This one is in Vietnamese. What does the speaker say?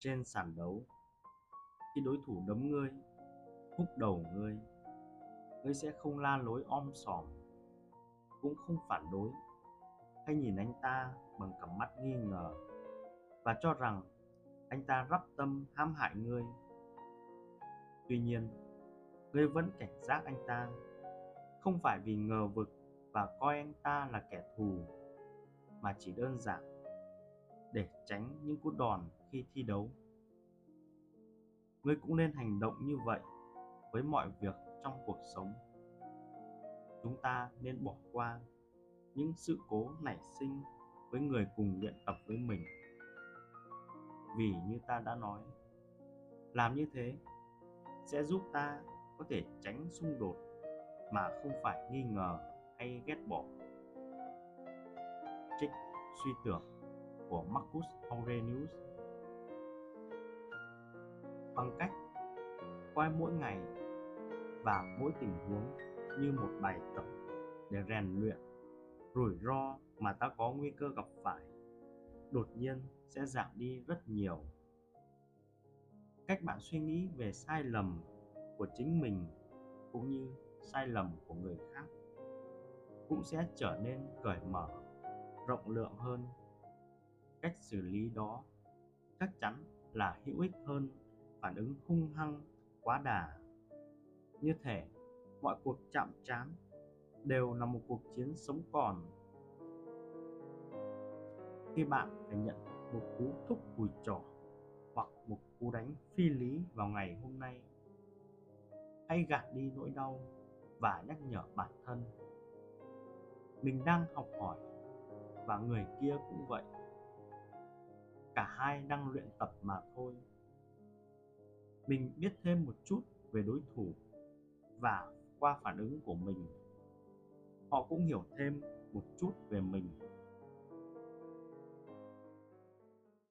trên sàn đấu. Khi đối thủ đấm ngươi, húc đầu ngươi ngươi sẽ không la lối om sòm, cũng không phản đối. Hay nhìn anh ta bằng cặp mắt nghi ngờ và cho rằng anh ta rắp tâm hãm hại ngươi. Tuy nhiên, ngươi vẫn cảnh giác anh ta, không phải vì ngờ vực và coi anh ta là kẻ thù, mà chỉ đơn giản để tránh những cú đòn khi thi đấu. Ngươi cũng nên hành động như vậy với mọi việc trong cuộc sống. Chúng ta nên bỏ qua những sự cố nảy sinh với người cùng luyện tập với mình. Vì như ta đã nói, làm như thế sẽ giúp ta có thể tránh xung đột mà không phải nghi ngờ hay ghét bỏ. Trích suy tưởng của Marcus Aurelius. Bằng cách coi mỗi ngày và mỗi tình huống như một bài tập để rèn luyện, rủi ro mà ta có nguy cơ gặp phải, đột nhiên sẽ giảm đi rất nhiều. Cách bạn suy nghĩ về sai lầm của chính mình cũng như sai lầm của người khác cũng sẽ trở nên cởi mở, rộng lượng hơn cách xử lý đó chắc chắn là hữu ích hơn phản ứng hung hăng, quá đà. Như thể mọi cuộc chạm trán đều là một cuộc chiến sống còn. Khi bạn phải nhận một cú thúc cùi trỏ hoặc một cú đánh phi lý vào ngày hôm nay, hãy gạt đi nỗi đau và nhắc nhở bản thân. Mình đang học hỏi và người kia cũng vậy cả hai đang luyện tập mà thôi. Mình biết thêm một chút về đối thủ và qua phản ứng của mình. Họ cũng hiểu thêm một chút về mình.